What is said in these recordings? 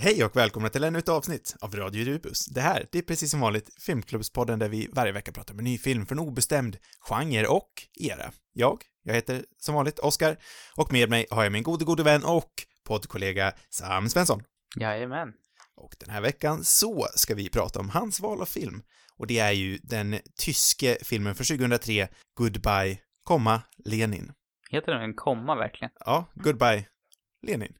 Hej och välkomna till ännu ett avsnitt av Radio Rubus. Det här, det är precis som vanligt Filmklubbspodden där vi varje vecka pratar om en ny film från obestämd genre och era. Jag, jag heter som vanligt Oskar och med mig har jag min gode, gode vän och poddkollega Sam Svensson. Jajamän. Och den här veckan så ska vi prata om hans val av film. Och det är ju den tyske filmen från 2003, Goodbye, komma, Lenin. Heter den en komma verkligen? Ja, Goodbye, Lenin.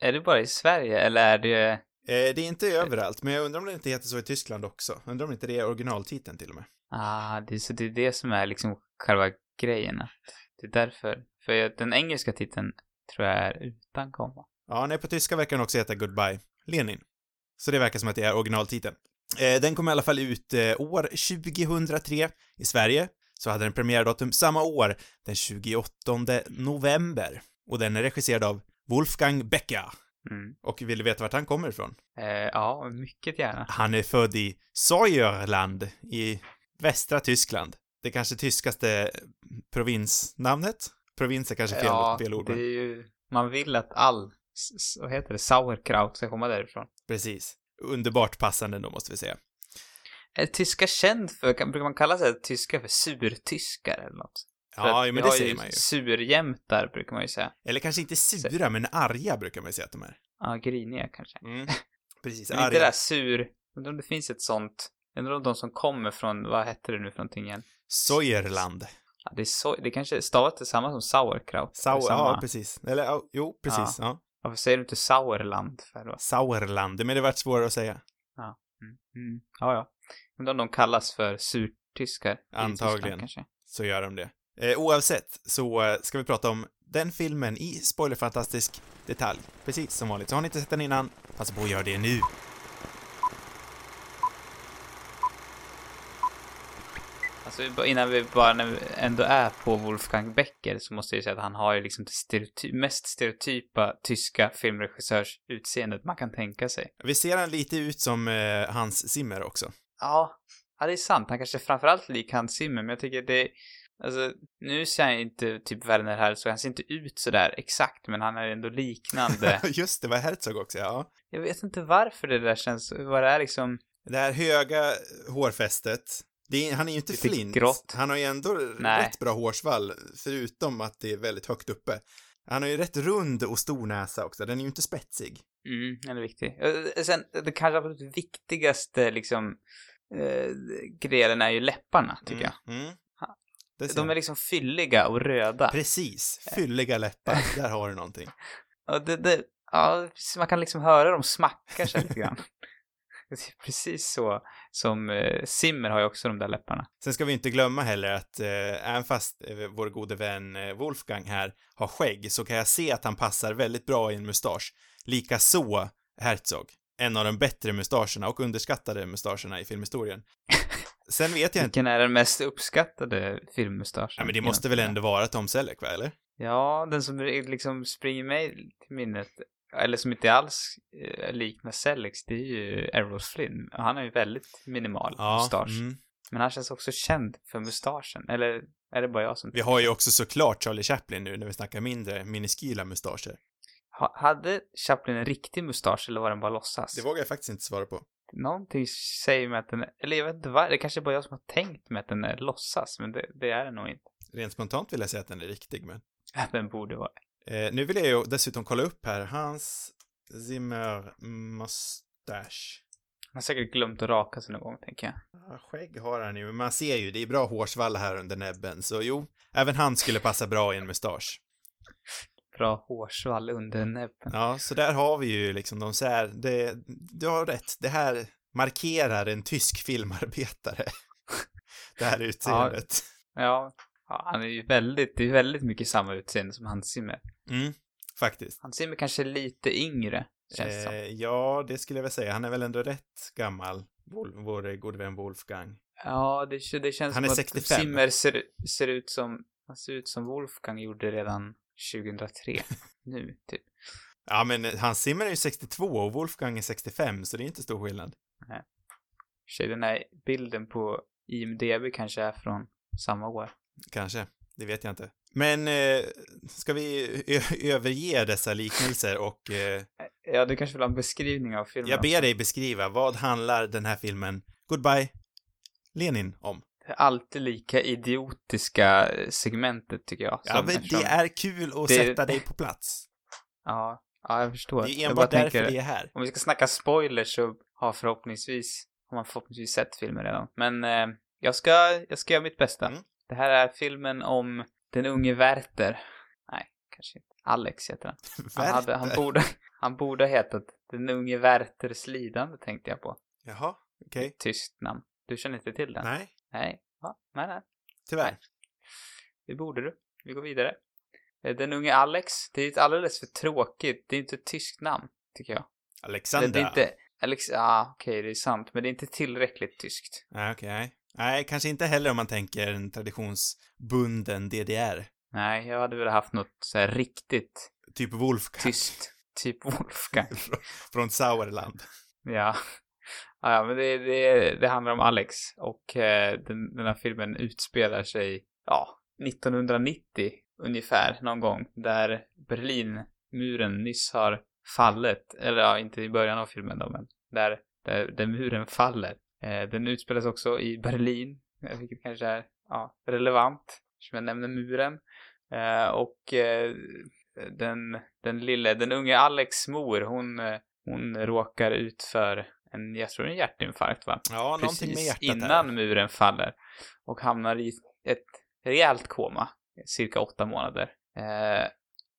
Är det bara i Sverige eller är det... Eh, det är inte överallt, men jag undrar om det inte heter så i Tyskland också. Undrar om inte det är originaltiteln till och med. Ah, det, är- så det är det som är liksom själva grejen. Det är därför. För den engelska titeln tror jag är utan komma. Ja, nej, på tyska verkar den också heta Goodbye, Lenin. Så det verkar som att det är originaltiteln. Eh, den kom i alla fall ut eh, år 2003 i Sverige. Så hade den premiärdatum samma år, den 28 november. Och den är regisserad av Wolfgang Becker. Mm. Och vill du veta vart han kommer ifrån? Eh, ja, mycket gärna. Han är född i Sauerland i västra Tyskland. Det kanske tyskaste provinsnamnet? Provins är kanske fel, ja, fel ord, det är ju... Man vill att all, vad heter det, sauerkraut ska komma därifrån. precis. Underbart passande då, måste vi säga. Är tyska känd för, brukar man kalla sig tyska för surtyskar eller något? För Ja, att men det säger man ju. Surjämtar brukar man ju säga. Eller kanske inte sura, men arga brukar man ju säga att de är. Ja, griniga kanske. Mm. Precis, Men inte arga. det där sur... Undrar om det finns ett sånt... Undrar om de som kommer från, vad hette det nu för någonting igen? Sauerland. Ja, det är så, det kanske är stavat tillsammans som sauerkraut. Sau är samma. ja, precis. Eller, ja, jo, precis. Ja. Varför säger du inte sauerland för då? Sauerland, men det vart svårare att säga. Mm. Mm. Ja, ja. Undrar om de kallas för surtyskar. Antagligen. Tyskland, Kanske. Så gör de det. Eh, oavsett så eh, ska vi prata om den filmen i spoilerfantastisk detalj. Precis som vanligt. Så har ni inte sett den innan, passa på att göra det nu. Alltså innan vi bara, när vi ändå är på Wolfgang Becker så måste jag ju säga att han har ju liksom det stereoty- mest stereotypa tyska filmregissörsutseendet man kan tänka sig. Vi ser han lite ut som eh, Hans Zimmer också. Ja, ja det är sant. Han kanske framförallt lik Hans Zimmer, men jag tycker det Alltså, nu ser han inte typ Werner här, så han ser inte ut sådär exakt, men han är ändå liknande. Just det, var Herzog också, ja. jag vet inte varför det där känns, vad det är liksom, Det här höga hårfästet. Är, han är ju inte flint. grått. Han har ju ändå Nej. rätt bra hårsvall, förutom att det är väldigt högt uppe. Han har ju rätt rund och stor näsa också, den är ju inte spetsig. mm, den är viktig. Sen, det kanske absolut viktigaste liksom, eh, grejen är ju läpparna, tycker jag. Mm. Mm. Ha. Det ser De är liksom fylliga och röda. Precis, fylliga läppar, där har du någonting. Och det, det, ja, man kan liksom höra dem smacka sig lite grann. Precis så som eh, Simmer har ju också de där läpparna. Sen ska vi inte glömma heller att eh, även fast eh, vår gode vän eh, Wolfgang här har skägg så kan jag se att han passar väldigt bra i en mustasch. Likaså Herzog. En av de bättre mustascherna och underskattade mustascherna i filmhistorien. Sen vet jag inte. Vilken är den mest uppskattade filmmustaschen? Ja, men det måste väl ändå vara Tom Selleck, va, eller? Ja, den som liksom springer mig till minnet, eller som inte alls eh, är lik med Sellex, det är ju Errol Flynn. Han har ju väldigt minimal mustasch. mm. Men han känns också känd för mustaschen. Eller är det bara jag som... Vi har ju också såklart Charlie Chaplin nu när vi snackar mindre miniskyla mustascher. Ha, hade Chaplin en riktig mustasch eller var den bara låtsas? Det vågar jag faktiskt inte svara på. Någonting säger mig att den är, eller jag vet inte vad, det kanske är bara jag som har tänkt mig att den är låtsas, men det, det är den nog inte. Rent spontant vill jag säga att den är riktig, men... Den borde vara. Eh, nu vill jag ju dessutom kolla upp här, hans Zimmer mustache. Han har säkert glömt att raka sig någon gång, tänker jag. Ja, skägg har han ju, men man ser ju, det är bra hårsvall här under näbben, så jo, även han skulle passa bra i en mustasch. Bra hårsvall under näbben. Ja, så där har vi ju liksom de så här, det, du har rätt, det här markerar en tysk filmarbetare. det här utseendet. Ja, ja, han är ju väldigt, det är väldigt mycket samma utseende som Hans Zimmer. Mm, faktiskt. Hans Zimmer kanske är lite yngre, känns det som. Eh, ja, det skulle jag väl säga. Han är väl ändå rätt gammal, Wol- vår gode vän Wolfgang. Ja, det, det känns Han är som 65. att Zimmer ser, ser ut som, han ser ut som Wolfgang gjorde redan 2003. nu, typ. Ja, men Hans Zimmer är ju 62 och Wolfgang är 65, så det är inte stor skillnad. Tjej, den här bilden på IMDB kanske är från samma år. Kanske. Det vet jag inte. Men eh, ska vi överge dessa liknelser och eh, Ja, du kanske vill ha en beskrivning av filmen? jag ber dig beskriva, vad handlar den här filmen Goodbye Lenin om? Det alltid lika idiotiska segmentet tycker jag. Ja, men det är kul att det- sätta dig på plats. Ja, ja, jag förstår. Det är enbart därför tänker- vi är här. Om vi ska snacka spoilers så har förhoppningsvis, har man förhoppningsvis sett filmen redan. Men eh, jag, ska, jag ska göra mitt bästa. Mm. Det här är filmen om den unge Werther. Nej, kanske inte. Alex heter han. Han, hade, han, borde, han borde ha hetat Den unge Werthers lidande tänkte jag på. Jaha, okej. Tyskt namn. Du känner inte till den? Nej, Nej. Va? Nej, nej. tyvärr. Det borde du. Vi går vidare. Eh, Den unge Alex. Det är ett alldeles för tråkigt. Det är inte ett tyskt namn, tycker jag. Alexandra. det är inte... Alex... Ja, ah, okej, det är sant. Men det är inte tillräckligt tyskt. Nej, okej. nej. Nej, kanske inte heller om man tänker en traditionsbunden DDR. Nej, jag hade velat haft något så här riktigt Typ Wolfgang. tyst. Typ Wolfgang. Från Sauerland. Ja. Ja, ja, men det, det, det handlar om Alex. Och eh, den, den här filmen utspelar sig, ja, 1990 ungefär, någon gång. Där Berlinmuren nyss har fallit. Eller ja, inte i början av filmen då, men där, där, där muren faller. Eh, den utspelas också i Berlin, eh, vilket kanske är ja, relevant, som jag nämner muren. Eh, och eh, den, den lille, den unge Alex mor, hon, eh, hon råkar ut för en, jag tror en hjärtinfarkt va? Ja, någonting med Precis hjärtat innan här. muren faller. Och hamnar i ett rejält koma, cirka åtta månader. Eh,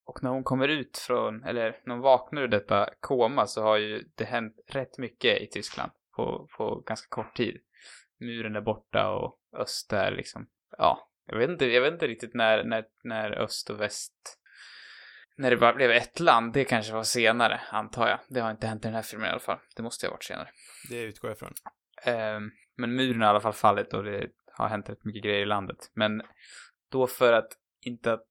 och när hon kommer ut från, eller när hon vaknar ur detta koma så har ju det hänt rätt mycket i Tyskland på, på ganska kort tid. Muren är borta och öst är liksom, ja, jag vet inte, jag vet inte riktigt när, när, när öst och väst när det bara blev ett land, det kanske var senare, antar jag. Det har inte hänt i den här filmen i alla fall. Det måste ha varit senare. Det utgår jag ifrån. Ehm, men muren har i alla fall fallit och det har hänt rätt mycket grejer i landet. Men då för att inte att,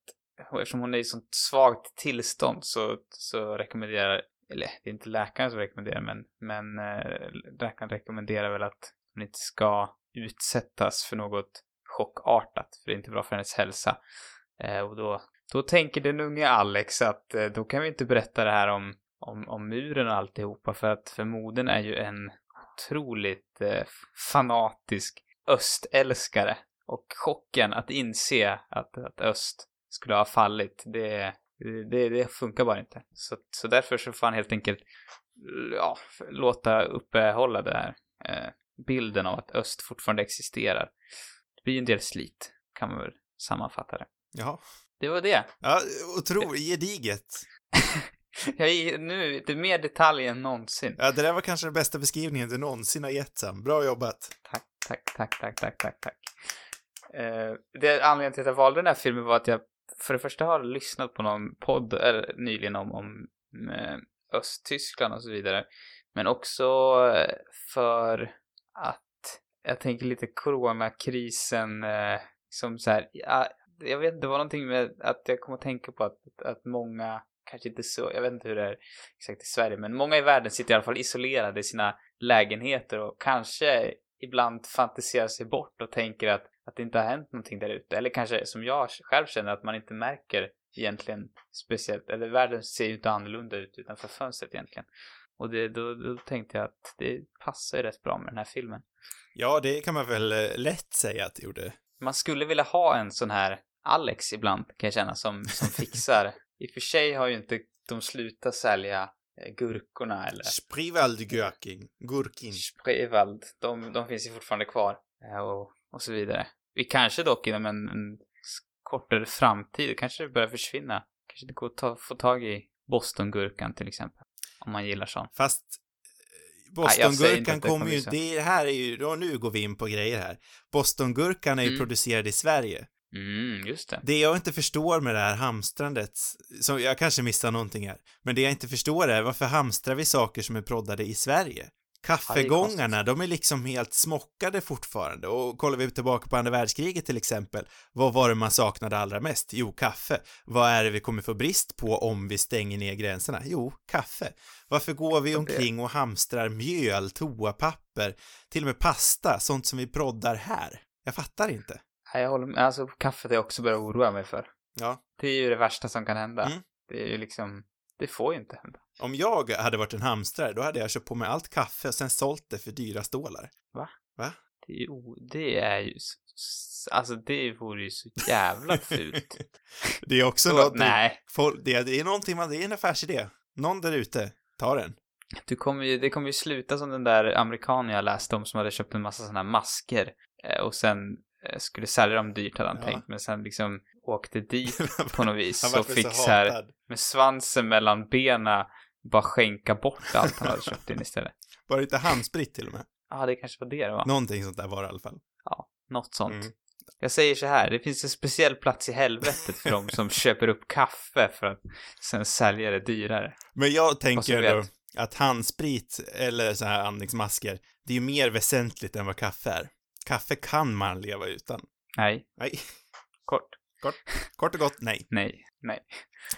eftersom hon är i sånt svagt tillstånd så, så rekommenderar, eller det är inte läkaren som rekommenderar men, men eh, läkaren rekommenderar väl att hon inte ska utsättas för något chockartat för det är inte bra för hennes hälsa. Eh, och då, då tänker den unge Alex att eh, då kan vi inte berätta det här om, om, om muren och alltihopa för att för modern är ju en otroligt eh, fanatisk östälskare. Och chocken att inse att, att öst skulle ha fallit, det, det, det funkar bara inte. Så, så därför så får han helt enkelt ja, låta uppehålla det här eh, bilden av att öst fortfarande existerar. Det blir en del slit, kan man väl sammanfatta det. Jaha. Det var det. Ja, otroligt gediget. Jag är nu, det är mer detalj än någonsin. Ja, det där var kanske den bästa beskrivningen du någonsin har gett, Sam. Bra jobbat. Tack, tack, tack, tack, tack, tack, tack. Eh, det anledningen till att jag valde den här filmen var att jag för det första har lyssnat på någon podd eller, nyligen om, om eh, Östtyskland och så vidare. Men också eh, för att jag tänker lite coronakrisen eh, som så här, jag vet inte, det var någonting med att jag kom att tänka på att, att många, kanske inte så, jag vet inte hur det är exakt i Sverige, men många i världen sitter i alla fall isolerade i sina lägenheter och kanske ibland fantiserar sig bort och tänker att, att det inte har hänt någonting där ute. Eller kanske som jag själv känner att man inte märker egentligen speciellt, eller världen ser ju inte annorlunda ut utanför fönstret egentligen. Och det, då, då tänkte jag att det passar ju rätt bra med den här filmen. Ja, det kan man väl eh, lätt säga att det gjorde. Man skulle vilja ha en sån här Alex ibland, kan jag känna, som, som fixar. I och för sig har ju inte de slutat sälja eh, gurkorna eller Sprivalgurking. Gurkin. Spreewald. De, de finns ju fortfarande kvar. eh, Och, och så vidare. Vi kanske dock inom en, en kortare framtid kanske det börjar försvinna. Kanske det går att ta, få tag i Bostongurkan till exempel. Om man gillar sånt. Fast eh, Bostongurkan det kommer ju, det här är ju, då nu går vi in på grejer här. Bostongurkan är ju Mm. producerad i Sverige. Mm, just det. Det jag inte förstår med det här hamstrandet, som jag kanske missar någonting här, men det jag inte förstår är varför hamstrar vi saker som är proddade i Sverige? Kaffegångarna, de är liksom helt smockade fortfarande och kollar vi tillbaka på andra världskriget till exempel, vad var det man saknade allra mest? Jo, kaffe. Vad är det vi kommer få brist på om vi stänger ner gränserna? Jo, kaffe. Varför går vi omkring och hamstrar mjöl, toapapper, till och med pasta, sånt som vi proddar här? Jag fattar inte. Jag håller med. Alltså kaffet har jag också börjat oroa mig för. Ja. Det är ju det värsta som kan hända. Mm. Det är ju liksom, det får ju inte hända. Om jag hade varit en hamstrare, då hade jag köpt på mig allt kaffe och sen sålt det för dyra stålar. Det är ju, det är ju, alltså det vore ju så jävla fult. Det är också Så, någonting, nej, folk, det, det är någonting man, det är en affärsidé. Någon där ute, ta den. du kommer ju, det kommer ju sluta som den där amerikanen jag läste om som hade köpt en massa sådana här masker eh, och sen skulle sälja dem dyrt hade han Ja. tänkt, men sen liksom åkte dit på något vis och fick så så här med svansen mellan benen bara skänka bort allt han hade köpt in istället. Var det inte handsprit till och med? Ja, det kanske var det det var. Någonting sånt där var det i alla fall. Något sånt. Mm. Jag säger så här, det finns en speciell plats i helvetet för de som köper upp kaffe för att sen sälja det dyrare. Men jag tänker vet. att handsprit eller så här andningsmasker, det är ju mer väsentligt än vad kaffe är. Kaffe kan man leva utan. Nej, Nej, kort. kort och gott, nej. Nej, nej.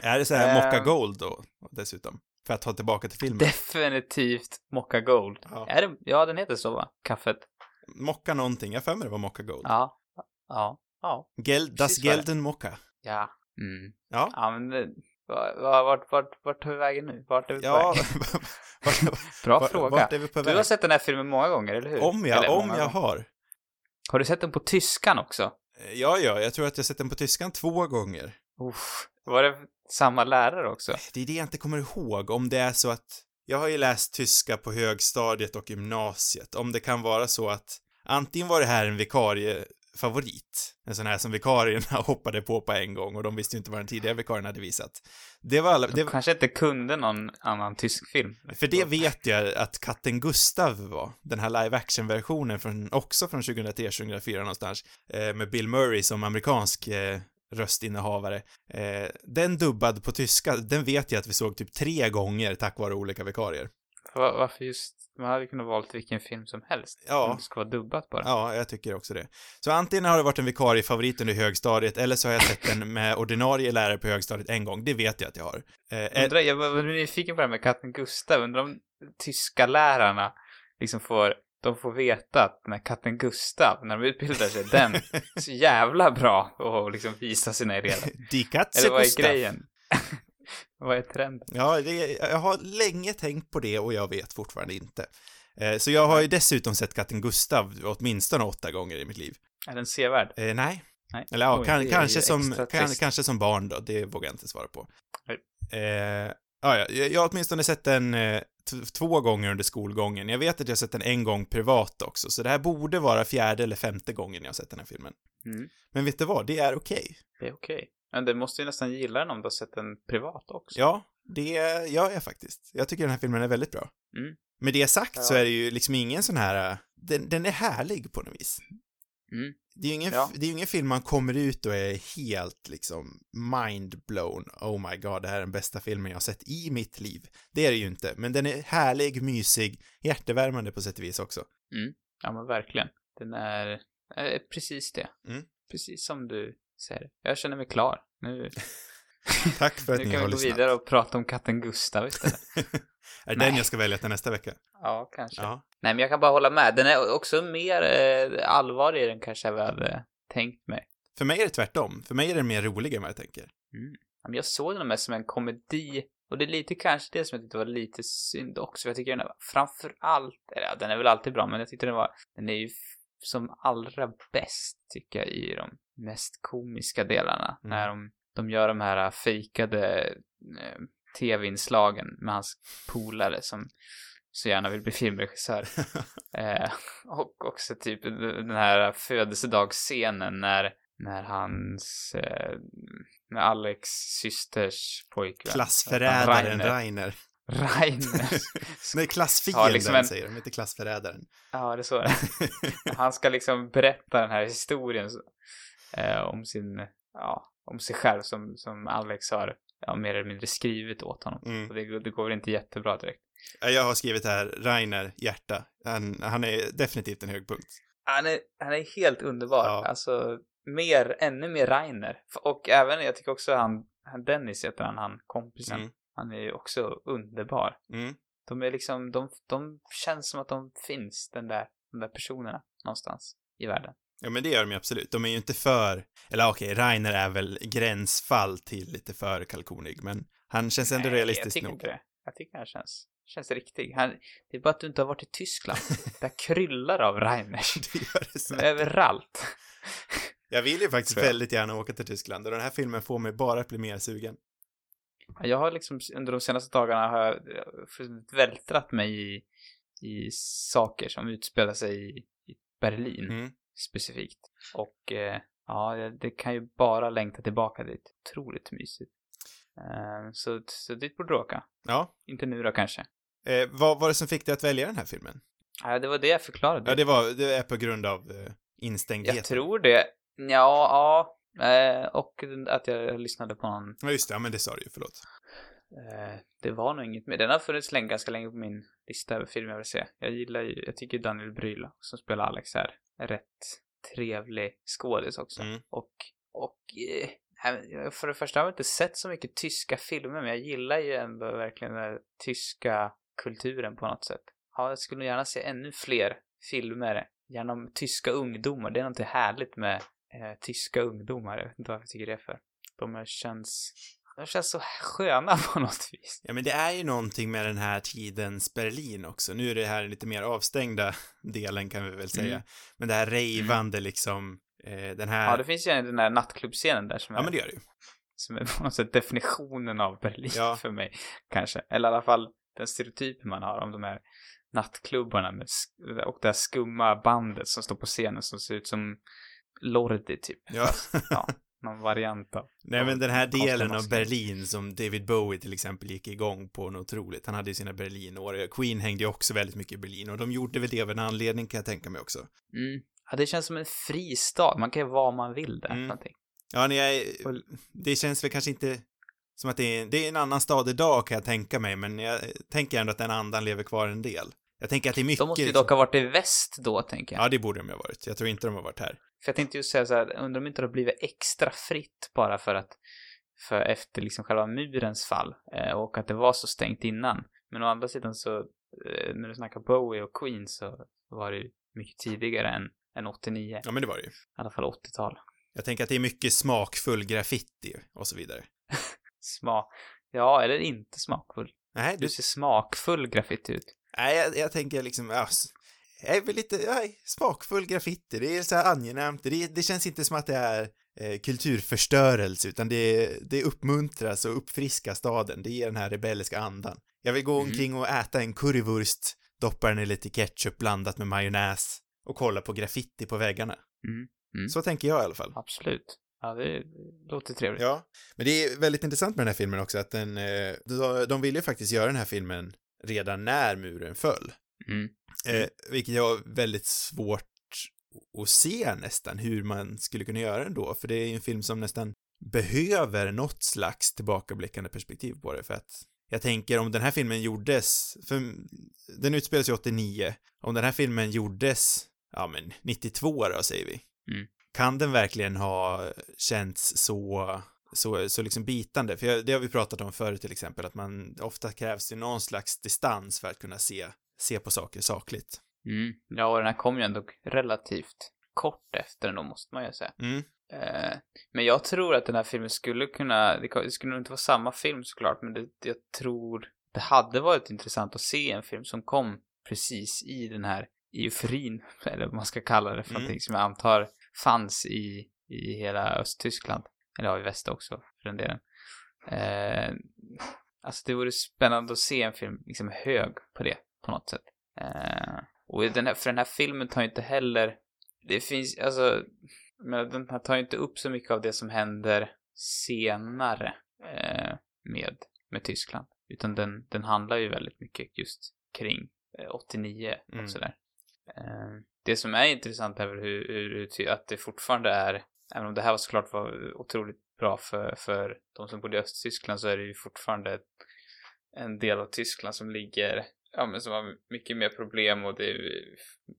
Är det så här Ehm. Mocca Gold då, dessutom? För att ta tillbaka till filmen. Definitivt Mocca Gold. Ja. Är det, ja, den heter så va? Kaffet. Mocca någonting, jag för mig det var Mocca Gold. Ja. Ja. Ja. Gel, das. Gelden Mocca. Ja. Mm. Ja. Ja, men det, va- va- vart, vart, vart tar vi vägen nu? Vart är vi på Ja, väg? vart, Bra vart, fråga. vart är vi på Du har väg? sett den här filmen många gånger, eller hur? Om jag, Eller om jag gånger. har. Har du sett den på tyskan också? Ja, ja, jag tror att jag sett den på tyskan två gånger. Uff. Var det samma lärare också? Det är det jag inte kommer ihåg, om det är så att jag har ju läst tyska på högstadiet och gymnasiet, om det kan vara så att antingen var det här en vikariefavorit, en sån här som vikarierna hoppade på på en gång och de visste ju inte vad den tidigare vikarien hade visat. Det var alla, De det, kanske inte kunde någon annan tysk film. för det vet jag att katten Gustav var, den här live action-versionen från, också från 2003-2004 någonstans, eh, med Bill Murray som amerikansk eh, röstinnehavare. Eh, den dubbad på tyska, den vet jag att vi såg typ tre gånger tack vare olika vikarier. Va- Varför just, man hade kunnat valt vilken film som helst. Ja. Det ska vara dubbat bara. Ja, jag tycker också det. Så antingen har det varit en vikariefavorit under högstadiet, eller så har jag sett den med ordinarie lärare på högstadiet en gång. Det vet jag att jag har. Eh, Undrar, jag var var nyfiken på det här med katten Gustav. Undrar om tyska lärarna liksom får, de får veta att den här katten Gustav, när de utbildar sig, den är så jävla bra och liksom visa sina elever. Die Katze Eller vad är Gustav. grejen? vad är trenden? Ja, det, jag har länge tänkt på det och jag vet fortfarande inte. Eh, så jag har ju dessutom sett katten Gustav åtminstone åtta gånger i mitt liv. Är den sevärd? Eh, nej. Nej. Eller ja, Oj, kan, kanske, som, kan, kanske som barn då, det vågar jag inte svara på. Eh, ja, ja, jag jag har åtminstone sett den eh, två gånger under skolgången. Jag vet att jag har sett den en gång privat också, så det här borde vara fjärde eller femte gången jag har sett den här filmen. Mm. Men vet du vad? Det är okej. Det är okej. Men det måste ju nästan gilla den om du har sett den privat också. Ja, det gör jag faktiskt. Jag tycker den här filmen är väldigt bra. Mm. Med det sagt så Ja. är det ju liksom ingen sån här, den, den är härlig på något vis. Mm. Det är ju ingen, Ja. det är ingen film man kommer ut och är helt liksom mind-blown. Oh my god, det här är den bästa filmen jag har sett i mitt liv. Det är det ju inte, men den är härlig, mysig, hjärtevärmande på sätt och vis också. Ja, men verkligen. Den är eh, precis det. Mm. Precis som du säger. Jag känner mig klar. Nu, Tack för att nu ni kan har vi gå lyssnat. vidare och prata om katten Gustav istället. är det den jag ska välja till nästa vecka? ja, kanske. Ja. Nej, men jag kan bara hålla med. Den är också mer eh, allvarlig än kanske jag hade tänkt mig. För mig är det tvärtom. För mig är den mer rolig än vad jag tänker. Men jag såg den mest som en komedi. Och det är lite kanske det som jag tyckte var lite synd också. För jag tycker den är framför allt, eller ja, den är väl alltid bra, men jag tyckte den var, den är ju som allra bäst tycker jag i de mest komiska delarna. Mm. När de, de gör de här fejkade eh, tv-inslagen med hans polare som så gärna vill bli filmregissör. Eh, och också typ den här födelsedagsscenen när, när hans, eh, med Alex systers pojkvän. Klassförrädaren Rainer. Rainer. Rainer. Nej, klassfienden liksom en- säger de, inte klassförrädaren. ja, det är så det. Han ska liksom berätta den här historien eh, om sin, ja, om sig själv som, som Alex har ja, mer eller mindre skrivit åt honom. Mm. Och det, det går väl inte jättebra direkt. Ja, Jag har skrivit här, Rainer, hjärta. Han, han är definitivt en högpunkt. Han är, han är helt underbar. Ja. Alltså, mer, ännu mer Rainer. Och även, jag tycker också han, han Dennis heter han, han kompisen. Mm. Han är ju också underbar. Mm. De är liksom, de, de känns som att de finns, den där, de där personerna, någonstans i världen. Ja, men det gör de ju absolut. De är ju inte för, eller okej, Rainer är väl gränsfall till lite för kalkonig, men han känns ändå Nej, realistisk jag tycker nog. inte det. Jag tycker han känns, känns riktig. Han, det är bara att du inte har varit i Tyskland. Där kryllar av Reiners. Det gör det så. Överallt. Jag vill ju faktiskt väldigt gärna åka till Tyskland och den här filmen får mig bara att bli mer sugen. Jag har liksom under de senaste dagarna har jag eh, vältrat mig i, i saker som utspelar sig i, i Berlin Mm. Specifikt. Och eh, ja, det- kan ju bara längta tillbaka dit. Otroligt mysigt. Eh, så, så dit borde du åka. Ja. Inte nu då kanske. Eh, vad var det som fick dig att välja den här filmen? Ja, det var det jag förklarade. Ja, det var, det är på grund av eh, instängdheten. Jag tror det. Ja, ja. Eh, och att jag lyssnade på någon. Ja, just det. Ja, men det sa du ju. Förlåt. Eh, det var nog inget mer. Den har funnits länge, ganska länge på min lista över filmer jag vill se. Jag gillar ju, jag tycker Daniel Bryla som spelar Alex här är rätt trevlig skådis också. Mm. Och, och eh, för det första har jag inte sett så mycket tyska filmer, men jag gillar ju ändå verkligen den tyska kulturen på något sätt. Ja, jag skulle nog gärna se ännu fler filmer, gärna om tyska ungdomar. Det är något härligt med eh, tyska ungdomar. Jag vet inte varför jag tycker det är för. De känns, de känns så sköna på något vis. Ja, men det är ju någonting med den här tidens Berlin också. Nu är det här lite mer avstängda delen kan vi väl säga. Mm. Men det här rejvande liksom, eh, den här... Ja, det finns ju den där nattklubbscenen där som är Ja, men det gör det ju. som är på något sätt definitionen av Berlin Ja. för mig, kanske. Eller i alla fall den stereotypen man har om de här nattklubbarna med och det här skumma bandet som står på scenen som ser ut som Lordi, typ. Ja. Ja, någon variant av. Nej, men den här delen av. Berlin som David Bowie till exempel gick igång på något otroligt. Han hade ju sina Berlinår. Queen hängde ju också väldigt mycket i Berlin och de gjorde väl det av en anledning kan jag tänka mig också. Mm. Ja, det känns som en fristad. Man kan göra vad man vill där. Mm. Någonting. Ja, när jag, det känns väl kanske inte som att det är, det är en annan stad idag kan jag tänka mig, men jag tänker ändå att den andan lever kvar en del. Jag tänker att det är mycket... De måste ju dock ha varit i väst då, tänker jag. Ja, det borde de ju ha varit. Jag tror inte de har varit här. För jag tänkte ju säga så här, undrar om inte det har blivit extra fritt bara för att, för efter liksom själva murens fall, eh, och att det var så stängt innan. Men å andra sidan så, eh, när du snackar Bowie och Queen så var det ju mycket tidigare än, än 89. Ja, men det var det ju. I alla fall 80-tal. Jag tänker att det är mycket smakfull graffiti och så vidare. Smak, ja, eller inte smakfull. Nej, du... Du ser smakfull graffiti ut. Nej, jag, jag tänker liksom, ja, är väl lite, ja, smakfull graffiti. Det är så här angenämt. Det, det känns inte som att det är eh, kulturförstörelse, utan det, det uppmuntras och uppfriskar staden. Det ger den här rebelliska andan. Jag vill gå Mm. omkring och äta en currywurst, doppa den i lite ketchup blandat med majonnäs och kolla på graffiti på väggarna. Mm. Mm. Så tänker jag i alla fall. Absolut. Ja, det låter trevligt. Ja, men det är väldigt intressant med den här filmen också att den, eh, de, de ville ju faktiskt göra den här filmen redan när muren föll. Mm. Eh, vilket jag har väldigt svårt att se nästan hur man skulle kunna göra den då, för det är ju en film som nästan behöver något slags tillbakablickande perspektiv på det, för att jag tänker om den här filmen gjordes, för den utspelas ju 89, om den här filmen gjordes, ja men 92 då säger vi. Mm. Kan den verkligen ha känts så, så, så liksom bitande? För jag, det har vi pratat om förut till exempel, att man ofta krävs det någon slags distans för att kunna se, se på saker sakligt. Mm. Ja, och den här kom ju ändå relativt kort efter den då, måste man ju säga. Mm. Eh, men jag tror att den här filmen skulle kunna, det skulle nog inte vara samma film såklart, men det, jag tror det hade varit intressant att se en film som kom precis i den här euforin, eller vad man ska kalla det för Mm. någonting som jag antar fanns i, i hela Östtyskland. Eller ja, i väst också, för den delen. Eh, alltså det vore spännande att se en film liksom hög på det, på något sätt. Eh, och den här, för den här filmen tar ju inte heller, det finns, alltså, men den här tar ju inte upp så mycket av det som händer senare eh, med, med Tyskland. Utan den, den handlar ju väldigt mycket just kring eh, 89 Mm. och sådär. Eh, det som är intressant är väl hur, hur, hur att det fortfarande är, även om det här var såklart var otroligt bra för, för de som bodde i Östtyskland så är det ju fortfarande en del av Tyskland som ligger, ja men som har mycket mer problem och det är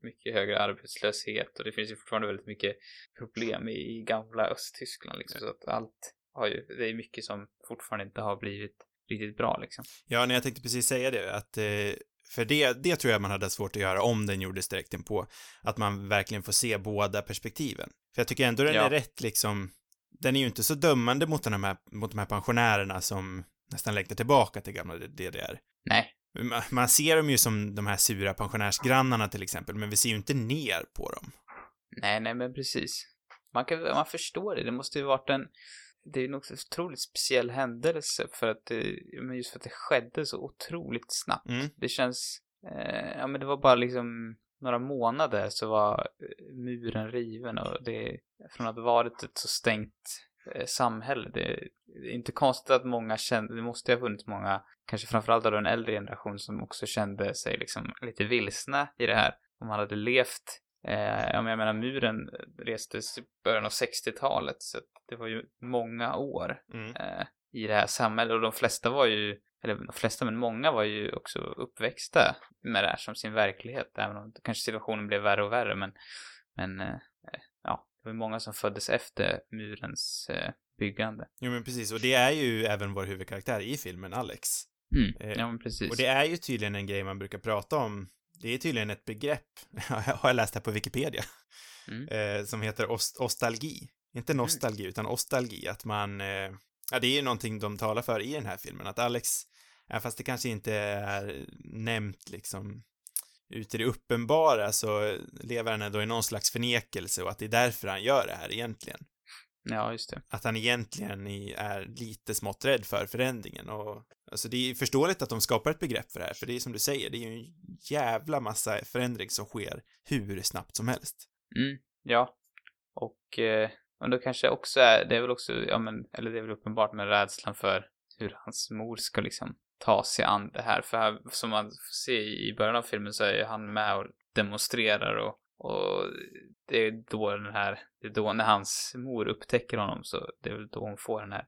mycket högre arbetslöshet och det finns ju fortfarande väldigt mycket problem i, i gamla Östtyskland liksom. Så att allt har ju, det är mycket som fortfarande inte har blivit riktigt bra liksom. Ja, nej, jag tänkte precis säga det, att eh, För det, det tror jag man hade svårt att göra om den gjordes direkt på. Att man verkligen får se båda perspektiven. För jag tycker ändå den Ja. är rätt liksom, den är ju inte så dömande mot, de här, mot de här pensionärerna som nästan längtar tillbaka till gamla DDR. Nej. Man, ser dem ju som de här sura pensionärsgrannarna till exempel, men vi ser ju inte ner på dem. Nej, nej, men precis. Man kan, man förstår det. Det måste ju varit en, det är nog en otroligt speciell händelse för att det, men just för att det skedde så otroligt snabbt. Mm. Det känns, eh, ja men det var bara liksom några månader så var eh, muren riven och det, från att varit ett så stängt samhälle, det, är inte konstigt att många kände, det måste ju ha funnits många, kanske framförallt av den äldre generation som också kände sig liksom lite vilsna i det här. Om man hade levt Eh, men jag menar muren restes i början av 60-talet så det var ju många år Mm. eh, i det här samhället och de flesta var ju, eller de flesta men många var ju också uppväxta med det här som sin verklighet även om kanske situationen blev värre och värre men, men eh, eh, det var många som föddes efter murens eh, byggande. Jo men precis, och det är ju även vår huvudkaraktär i filmen, Alex. Mm. Eh, ja men precis. Och det är ju tydligen en grej man brukar prata om. Det är tydligen ett begrepp, har jag läst här på Wikipedia, Mm. eh, som heter ost ostalgi. Inte nostalgi, utan ostalgi. Att man, ja det är ju någonting de talar för i den här filmen, att Alex, ja, fast det kanske inte är nämnt liksom ut i det uppenbara så lever han ändå i någon slags förnekelse och att det är därför han gör det här egentligen. Ja, just det. Att han egentligen är lite smått rädd för förändringen och alltså det är förståeligt att de skapar ett begrepp för det här, för det är som du säger, det är ju en jävla massa förändring som sker hur snabbt som helst. Mm, ja. Och, eh, och då kanske också är, det är väl också, ja men, eller det är väl uppenbart med rädslan för hur hans mor ska liksom ta sig an det här. För här, som man får se i början av filmen så är ju han med och demonstrerar och, och det är då den här, det är då när hans mor upptäcker honom så det är väl då hon får den här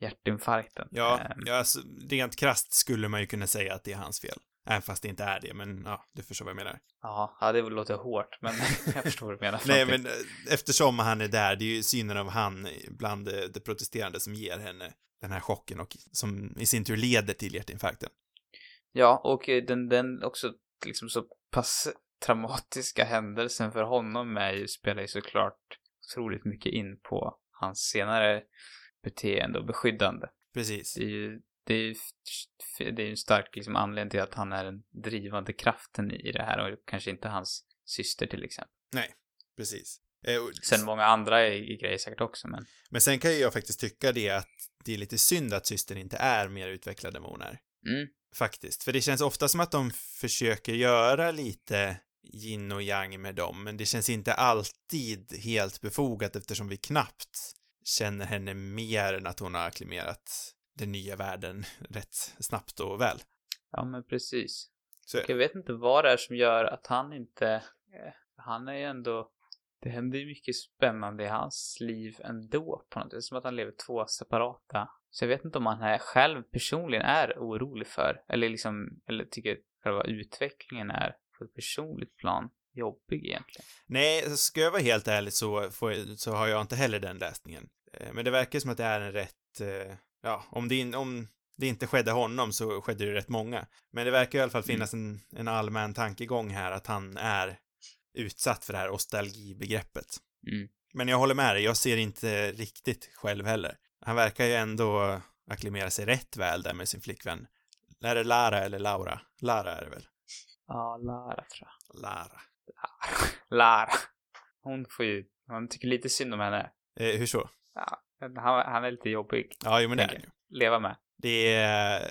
hjärtinfarkten. Ja, Ehm, ja alltså, rent krasst skulle man ju kunna säga att det är hans fel. Även fast det inte är det, men ja, du förstår vad jag menar. ja, ja, det låter hårt, men jag förstår vad du menar. Nej, men eh, eftersom han är där, det är ju synen av han bland eh, de protesterande som ger henne den här chocken och som i sin tur leder till hjärtinfarkten. Ja, och eh, den, den också liksom så pass traumatiska händelsen för honom är ju, spelar ju såklart otroligt mycket in på hans senare beteende och beskyddande. Precis. Det är ju, det är ju, det är en stark liksom anledning till att han är den drivande kraften i det här och kanske inte hans syster till exempel. Precis. Eh, och- Sen många andra i, i grejer säkert också, men Men sen kan ju jag faktiskt tycka det att det är lite synd att systern inte är mer utvecklad än vad hon är. mm, Faktiskt. För det känns ofta som att de försöker göra lite yin och yang med dem, men det känns inte alltid helt befogat eftersom vi knappt känner henne mer än att hon har akklimerat den nya världen rätt snabbt och väl. ja men precis. Så, Jag vet inte vad det är som gör att han inte... eh, Han är ju ändå... Det händer ju mycket spännande i hans liv ändå på något är som att han lever två separata. Så jag vet inte om han här själv personligen är orolig för, eller liksom, eller tycker själva utvecklingen är på ett personligt plan jobbig egentligen. nej, ska jag vara helt ärlig så, får, så har jag inte heller den läsningen. Eh, Men det verkar som att det är en rätt, eh, ja, om det, in, om det inte skedde honom så skedde det rätt många. Men det verkar i alla fall Mm. finnas en, en allmän tankegång här att han är utsatt för det här ostalgibegreppet. Mm. Men jag håller med dig, jag ser inte riktigt själv heller. Han verkar ju ändå akklimera sig rätt väl där med sin flickvän. Är det Lara eller Laura? Lara är det väl? Ja, Lara tror jag. Lara. Lara. Hon får ju, man tycker lite synd om henne. Eh, hur så? Ja, han, han är lite jobbig. Ja, jo men det är ju. Leva med. Det är...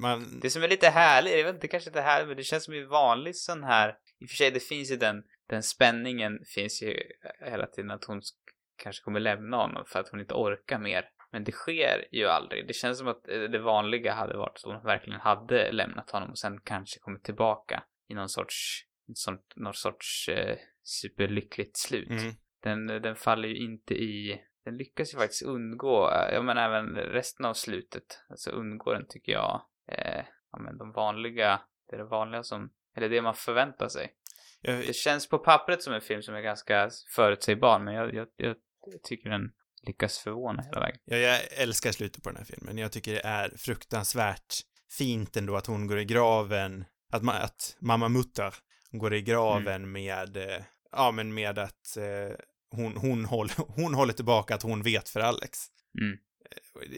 Man... Det som är lite härligt, jag vet inte, kanske inte härligt, men det känns som en vanlig sån här, i och för sig det finns ju den, den spänningen finns ju hela tiden att hon sk- kanske kommer lämna honom för att hon inte orkar mer. Men det sker ju aldrig. Det känns som att eh, det vanliga hade varit att hon verkligen hade lämnat honom och sen kanske kommit tillbaka i någon sorts, sån, någon sorts eh, superlyckligt slut. Mm. Den, den faller ju inte i... Den lyckas ju faktiskt undgå, eh, ja men även resten av slutet. Alltså undgår den tycker jag. Eh, ja men de vanliga, det är det vanliga som, eller det man förväntar sig. Jag, Det känns på pappret som en film som är ganska förutsägbar men jag, jag, jag tycker den lyckas förvåna hela vägen. jag, jag älskar slutet på den här filmen. Jag tycker det är fruktansvärt fint ändå att hon går i graven att, ma att mamma Mutter går i graven Mm. med, eh, ja men med att eh, hon, hon, håll, hon håller tillbaka att hon vet för Alex. Mm.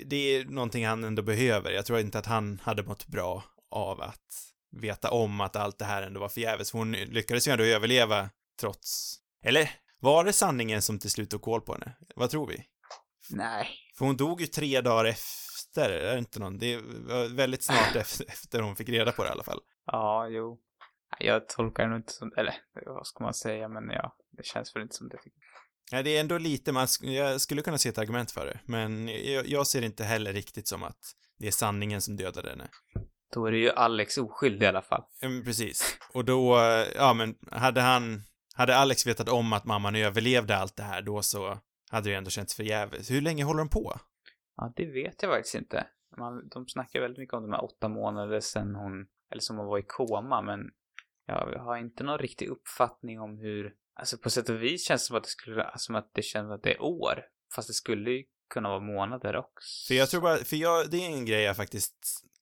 Det är någonting han ändå behöver. Jag tror inte att han hade mått bra av att veta om att allt det här ändå var förgäves. Hon lyckades ju ändå överleva trots... Eller var det sanningen som till slut tog koll på henne? Vad tror vi? Nej. För hon dog ju tre dagar efter, är det inte någon? Det var väldigt snart efter, hon fick reda på det i alla fall. Ja, jo. Jag tolkar det nog inte som, eller vad ska man säga, men ja, det känns väl inte som det. Ja, det är ändå lite, man, jag skulle kunna se ett argument för det, men jag, jag ser inte heller riktigt som att det är sanningen som dödade henne. Då är det ju Alex oskyldig i alla fall. Men precis. Och då, ja men, hade han, hade Alex vetat om att mamman överlevde allt det här, då så hade det ändå känts förgäves. Hur länge håller de på? Ja, det vet jag faktiskt inte. Man, de snackar väldigt mycket om de här åtta månader sedan hon, eller som hon var i koma, men jag har inte någon riktig uppfattning om hur, alltså på sätt och vis känns det som att det skulle, som att det känns att det är år. Fast det skulle ju kunna vara månader också. För jag tror bara, för jag, det är en grej jag faktiskt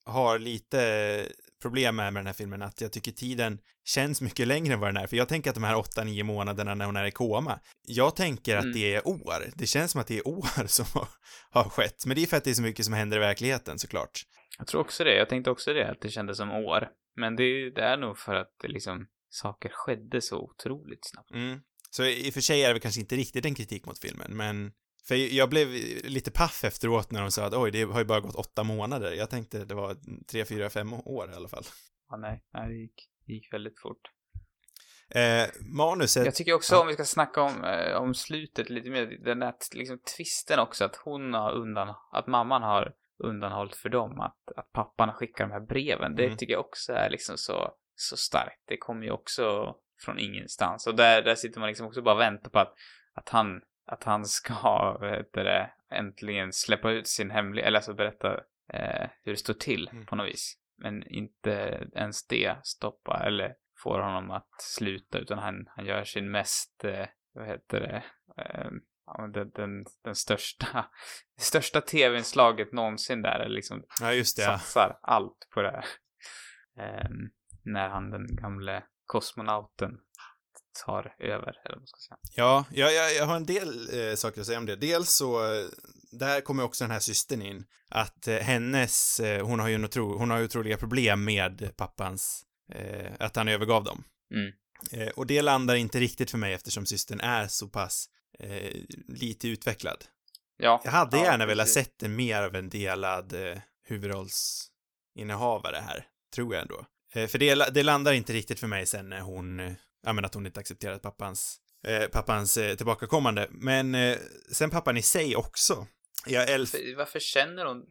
har lite problem med med den här filmen, att jag tycker tiden känns mycket längre än vad den är, för jag tänker att de här 8-9 månaderna när hon är i koma, jag tänker att Mm. det är år. Det känns som att det är år som har, har skett, men det är för att det är så mycket som händer i verkligheten såklart. Jag tror också det. Jag tänkte också det, att det kändes som år. Men det, det är nog för att det liksom, saker skedde så otroligt snabbt. Mm. Så i och för sig är det kanske inte riktigt en kritik mot filmen, men för jag blev lite paff efteråt när de sa att oj, det har ju bara gått åtta månader. Jag tänkte det var tre, fyra, fem år i alla fall. Ja, nej, nej det gick, det gick väldigt fort. Eh, manuset... Jag tycker också Ja. om vi ska snacka om, eh, om slutet lite mer, den där liksom twisten också, att hon har undan, att mamman har undanhållit för dem, att, att pappan skickar de här breven. Det Mm. tycker jag också är liksom så, så starkt. Det kommer ju också från ingenstans. Och där, där sitter man liksom också bara och väntar på att, att han, att han ska, vad heter det, äntligen släppa ut sin hemliga, eller alltså berätta eh, hur det står till Mm. på något vis. Men inte ens det stoppar, eller får honom att sluta, utan han, han gör sin mest, eh, vad heter det, eh, den, den, den största, det största tv-inslaget någonsin där, liksom Ja, just det. Ja. satsar allt på det här. Ehm, när han, den gamle kosmonauten, tar över, eller vad ska säga. Ja, jag, jag, jag har en del eh, saker att säga om det. Dels så, eh, där kommer också den här systern in. Att eh, hennes, eh, hon har ju en otro, hon har otroliga problem med pappans, eh, att han övergav dem. Mm. Eh, och det landar inte riktigt för mig eftersom systern är så pass lite utvecklad. Ja, Jag hade ja, gärna velat sett en mer av en delad eh, huvudrollsinnehavare här, tror jag ändå. Eh, för det, det landar inte riktigt för mig sen när hon, eh, ja men att hon inte accepterat pappans, eh, pappans eh, tillbakakommande. Men eh, sen pappan i sig också. Jag älskar, För, varför känner hon,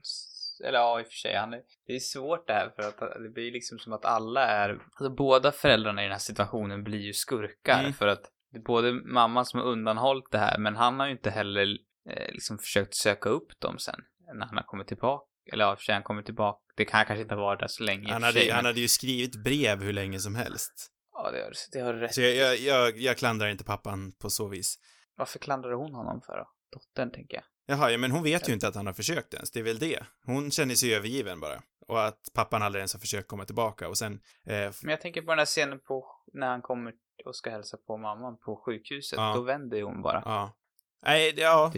eller ja i och för sig, han är, det är svårt det här för att det blir liksom som att alla är, alltså båda föräldrarna i den här situationen blir ju skurkar Mm. för att det är både mamman som har undanhållit det här men han har ju inte heller eh, liksom försökt söka upp dem sen när han har kommit tillbaka. Eller ja, för sig han kommer tillbaka, det kan kanske inte varit där så länge han sig, hade, han men, hade ju skrivit brev hur länge som helst. Ja, det har, det har du rätt Så jag, jag, jag, jag klandrar inte pappan på så vis. Varför klandrade hon honom för då? Dottern, tänker jag. Jaha, ja, men hon vet ju inte att han har försökt ens, det är väl det. Hon känner sig övergiven bara. Och att pappan aldrig ens har försökt komma tillbaka och sen, eh, Men jag tänker på den här scenen på, när han kommer och ska hälsa på mamman på sjukhuset. Ja. Då vänder hon bara. Ja. Nej, ja,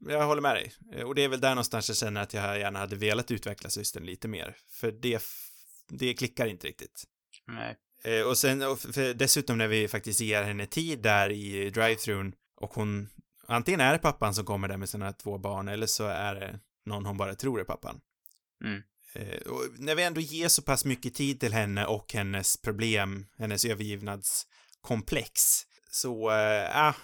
jag håller med dig. Eh, Och det är väl där någonstans jag känner att jag gärna hade velat utveckla systern lite mer. För det, det klickar inte riktigt. Nej. Eh, Och sen, och för dessutom när vi faktiskt ger henne tid där i drive-thrun och hon, antingen är det pappan som kommer där med sina två barn eller så är det någon hon bara tror är pappan. Mm. Eh, Och när vi ändå ger så pass mycket tid till henne och hennes problem, hennes övergivnadskomplex, så, äh,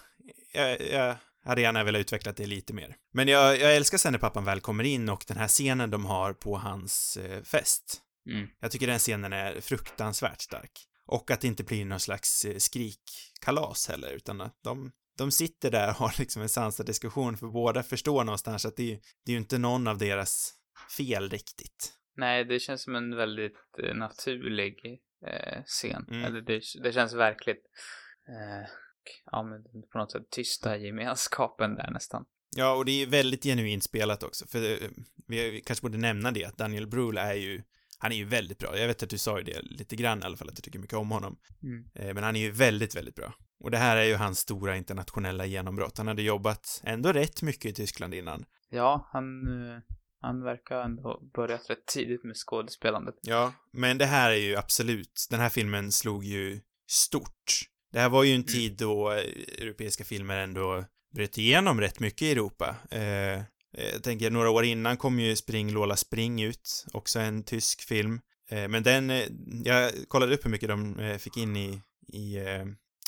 jag, jag hade gärna velat utveckla det lite mer. Men jag, jag älskar sen när pappan väl kommer in och den här scenen de har på hans eh, fest. Mm. Jag tycker den scenen är fruktansvärt stark. Och att det inte blir någon slags eh, skrikkalas heller, utan att de, de sitter där och har liksom en sansad diskussion, för båda förstår någonstans att det, det är ju inte någon av deras fel riktigt. Nej, det känns som en väldigt eh, naturlig eh, scen. Mm. Eller det, det känns verkligt. Eh, ja, men på något sätt tysta gemenskapen där nästan. Ja, och det är väldigt genuint spelat också, för eh, vi, kanske borde nämna det, att Daniel Brühl är ju, Han är ju väldigt bra. Jag vet att du sa ju det lite grann i alla fall, att du tycker mycket om honom. Mm. Eh, Men han är ju väldigt, väldigt bra. Och det här är ju hans stora internationella genombrott. Han hade jobbat ändå rätt mycket i Tyskland innan. Ja, han, eh, han verkar ändå börjat rätt tidigt med skådespelandet. Ja, men det här är ju absolut, den här filmen slog ju stort. Det här var ju en Mm. tid då eh, europeiska filmer ändå bröt igenom rätt mycket i Europa. Eh, eh, jag tänker några år innan kom ju Spring Lola Spring ut, också en tysk film. Eh, men den, eh, jag kollade upp hur mycket de eh, fick in i, i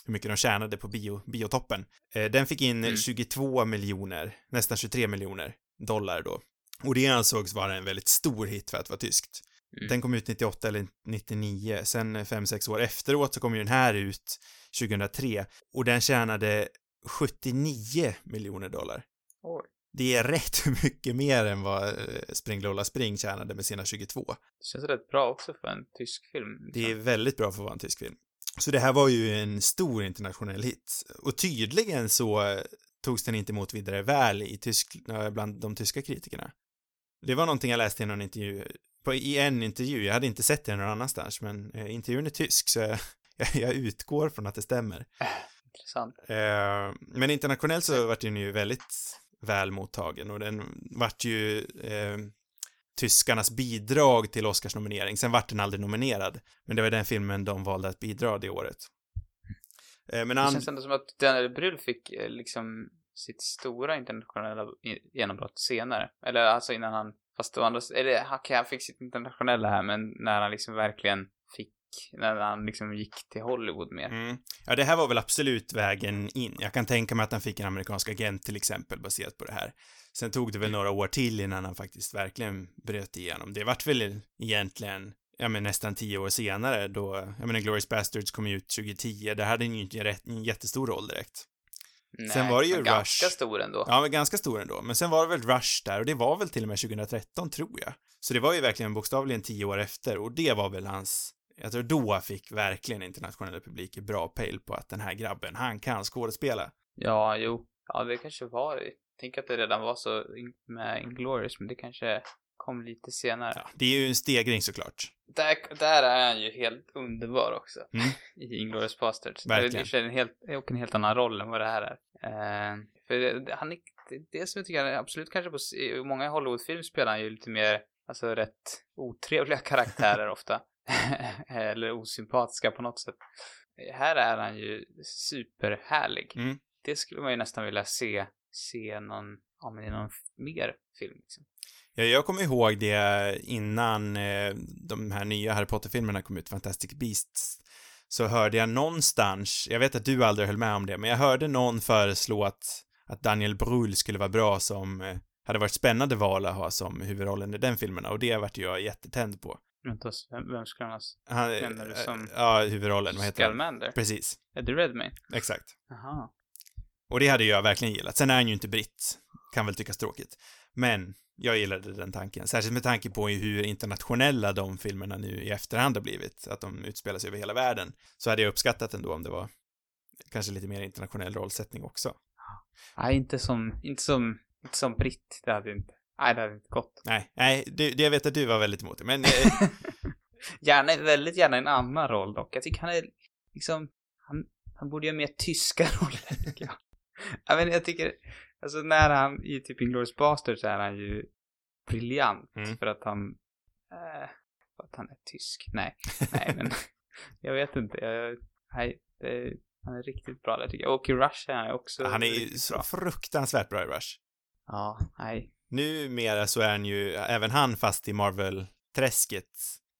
hur mycket de tjänade på bio, biotoppen. Den fick in Mm. 22 miljoner, nästan 23 miljoner dollar då. Och det ansågs vara en väldigt stor hit för att vara tyskt. Mm. Den kom ut 98 eller 99, sen 5-6 år efteråt så kom ju den här ut 2003 och den tjänade 79 miljoner dollar. Oj. Det är rätt mycket mer än vad eh, Spring Lola Spring tjänade med sina 22. Det känns rätt bra också för en tysk film. liksom. Det är väldigt bra för att vara en tysk film. Så det här var ju en stor internationell hit. Och tydligen så eh, togs den inte emot vidare väl i tysk, eh, bland de tyska kritikerna. Det var någonting jag läste i någon intervju, på, i en intervju, jag hade inte sett den någon annanstans, men eh, intervjun är tysk så jag, jag, utgår från att det stämmer. Intressant. Eh, men internationellt så vart den ju väldigt väl mottagen och den vart ju eh, tyskarnas bidrag till Oscarsnominering. Sen vart den aldrig nominerad, men det var den filmen de valde att bidra det året. Eh, men Det känns ändå som att Daniel Bryl fick eh, liksom sitt stora internationella genombrott senare. Eller alltså innan han, fast å andra eller okej, han fick sitt internationella här, men när han liksom verkligen fick, när han liksom gick till Hollywood mer. Mm. Ja, det här var väl absolut vägen in. Jag kan tänka mig att han fick en amerikansk agent till exempel baserat på det här. Sen tog det väl några år till innan han faktiskt verkligen bröt igenom. Det vart väl egentligen, ja men nästan tio år senare då, jag menar Glorious Bastards kom ut 2010, där hade han ju inte en jättestor roll direkt. Nej, Sen var det ju men ganska Rush. stor ändå. Ja, men ganska stor ändå. Men sen var det väl Rush där och det var väl till och med 2013 tror jag. Så det var ju verkligen bokstavligen tio år efter och det var väl hans jag tror då fick verkligen internationella publiker bra pejl på att den här grabben, han kan skådespela. Ja, jo. Ja, det kanske var. Tänk att det redan var så med Inglourious, men det kanske kom lite senare. Ja, det är ju en stegring såklart. Där, där är han ju helt underbar också. Mm. I Inglourious Basterds. Verkligen. Det är en helt, och en helt annan roll än vad det här är. Eh, för det, han är, det, som jag tycker han är absolut kanske på, i många Hollywoodfilmer spelar han ju lite mer, alltså rätt otrevliga karaktärer ofta. Eller osympatiska på något sätt. Här är han ju superhärlig. Mm. Det skulle man ju nästan vilja se, se någon, ja men i någon mer film liksom. Ja, jag kommer ihåg det innan eh, de här nya Harry Potter-filmerna kom ut, Fantastic Beasts, så hörde jag någonstans, jag vet att du aldrig höll med om det, men jag hörde någon föreslå att, att Daniel Brühl skulle vara bra som, eh, hade varit spännande val att ha som huvudrollen i den filmen, och det vart jag jättetänd på. Vänta, vem, skulle han ha? Han, Menar du som- eh, Ja, huvudrollen, vad heter han? Scalmander? Precis, Eddie Redmayne? exakt. Jaha. Och det hade jag verkligen gillat. Sen är han ju inte britt. Kan väl tyckas tråkigt. Men jag gillade den tanken. Särskilt med tanke på hur internationella de filmerna nu i efterhand har blivit. Att de utspelar sig över hela världen. Så hade jag uppskattat ändå om det var kanske lite mer internationell rollsättning också. Nej, inte som, inte som, inte som britt. Det hade inte, nej det hade inte gått. Nej, nej, det, det jag vet att du var väldigt emot det. Men eh, gärna, väldigt gärna en annan roll dock. Jag tycker han är liksom, han, han borde göra mer tyska roller tycker jag. jag men jag tycker, alltså när han i typ Inglourious Basterds så är han ju briljant Mm. för att han, eh, för att han är tysk. Nej, nej men jag vet inte. Jag, nej, det, han är riktigt bra där tycker jag. Och i Rush är han också han är ju så bra. fruktansvärt bra i Rush. Ja, nej. Numera så är han ju, även han fast i Marvel-träsket.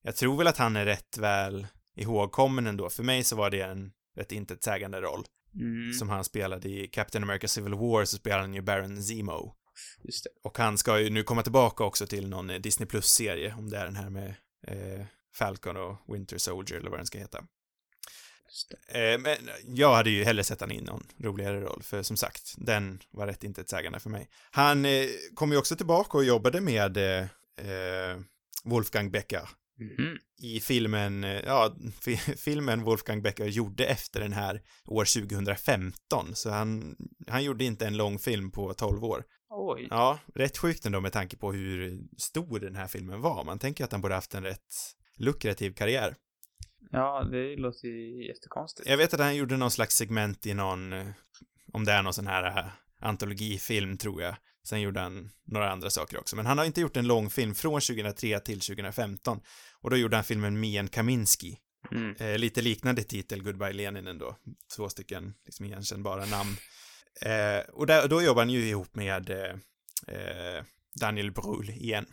Jag tror väl att han är rätt väl ihågkommen ändå. För mig så var det en rätt intetsägande roll. Mm, som han spelade i Captain America Civil War så spelar han ju Baron Zemo. just det. Och han ska ju nu komma tillbaka också till någon eh, Disney Plus-serie, om det är den här med eh, Falcon och Winter Soldier eller vad den ska heta. Eh, men jag hade ju hellre sett han i någon roligare roll, för som sagt, den var rätt intetsägande för mig. Han eh, kom ju också tillbaka och jobbade med eh, eh, Wolfgang Becker Mhm. i filmen, eh, ja, fi filmen Wolfgang Becker gjorde efter den här år 2015, så han, han gjorde inte en lång film på 12 år. Oj. Ja, rätt sjukt ändå med tanke på hur stor den här filmen var. Man tänker att han borde haft en rätt lukrativ karriär. Ja, det låter ju jättekonstigt. Jag vet att han gjorde någon slags segment i någon, eh, om det är någon sån här eh, antologifilm tror jag. Sen gjorde han några andra saker också. Men han har inte gjort en långfilm från 2003 till 2015. Och då gjorde han filmen Mien Kaminski. Mm. Eh, lite liknande titel, Goodbye Lenin ändå. Två stycken liksom igenkännbara namn. Eh, och där, då jobbar han ju ihop med eh, eh, Daniel Brühl igen.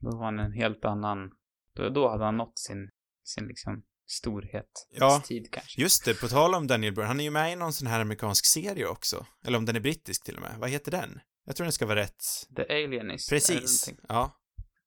Då var han en helt annan... Då, då hade han nått sin, sin liksom storhet. Ja. tid kanske. Just det, på tal om Daniel Brühl, han är ju med i någon sån här amerikansk serie också. Eller om den är brittisk till och med. Vad heter den? Jag tror den ska vara rätt. The Alienist. Precis. Ja.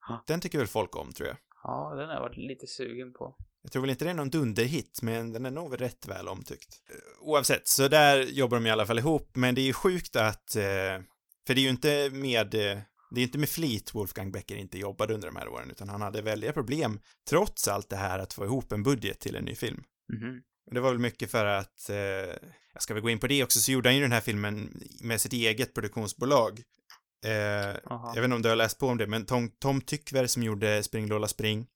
Ja. Den tycker väl folk om, tror jag. Ja, den har jag varit lite sugen på. Jag tror väl inte det är någon dunderhit, men den är nog rätt väl omtyckt. Eh, Oavsett, så där jobbar de i alla fall ihop, men det är ju sjukt att, eh, för det är ju inte med, eh, det är inte med flit Wolfgang Becker inte jobbade under de här åren, utan han hade väldiga problem, trots allt det här, att få ihop en budget till en ny film. Mhm. Och det var väl mycket för att, ska väl gå in på det också, så gjorde han ju den här filmen med sitt eget produktionsbolag. Eh, jag vet inte om du har läst på om det, men Tom, Tom Tykwer som gjorde Spring Lola Spring,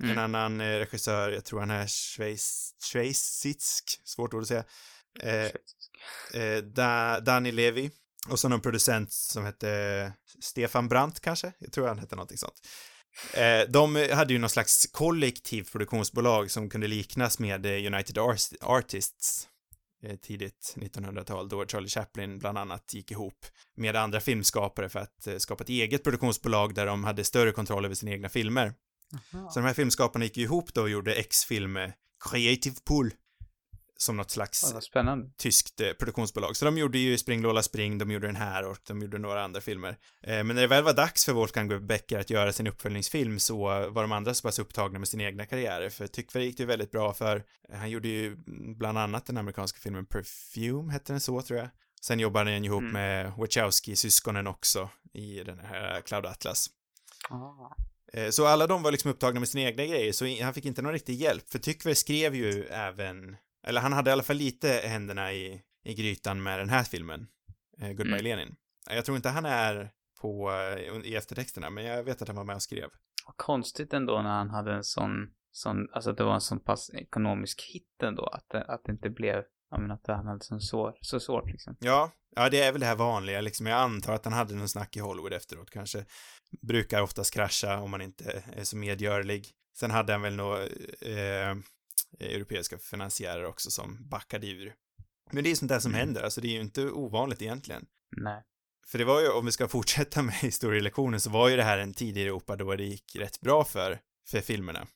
Mm. en annan eh, regissör, jag tror han är schweiz, schweizisk, svårt ord att säga, eh, eh, da, Danny Levi, och så någon producent som hette Stefan Brandt kanske, jag tror han hette någonting sånt. Eh, de hade ju någon slags kollektivt produktionsbolag som kunde liknas med eh, United Artists tidigt 1900-tal då Charlie Chaplin bland annat gick ihop med andra filmskapare för att eh, skapa ett eget produktionsbolag där de hade större kontroll över sina egna filmer. Jaha. Så de här filmskaparna gick ihop då och gjorde X-film eh, Creative Pool som något slags spännande. tyskt eh, produktionsbolag. Så de gjorde ju Spring Lola Spring, de gjorde den här och de gjorde några andra filmer. Eh, men när det väl var dags för Wolfgang Becker att göra sin uppföljningsfilm så var de andra så pass upptagna med sina egna karriärer. För Tykver gick det ju väldigt bra för. Eh, Han gjorde ju bland annat den amerikanska filmen Perfume, hette den så tror jag. Sen jobbade han ihop Mm. med Wachowski-syskonen också i den här Cloud Atlas. Ah. Eh, Så alla de var liksom upptagna med sina egna grejer, så han fick inte någon riktig hjälp. För Tykver skrev ju även, eller han hade i alla fall lite händerna i, i grytan med den här filmen, eh, Goodbye Mm. Lenin. Jag tror inte han är på, eh, i eftertexterna, men jag vet att han var med och skrev. Vad konstigt ändå när han hade en sån, sån alltså att det var en sån pass ekonomisk hit ändå, att det, att det inte blev, jag menar att han hade så, svår, så svårt liksom. Ja, ja det är väl det här vanliga liksom. Jag antar att han hade någon snack i Hollywood efteråt kanske. Brukar oftast krascha om man inte är så medgörlig. Sen hade han väl några eh, europeiska finansiärer också som backade ur. Men det är sånt där som Mm. händer, alltså det är ju inte ovanligt egentligen. Nej. För det var ju, om vi ska fortsätta med historielektionen, så var ju det här en tid i Europa då det gick rätt bra för, för filmerna.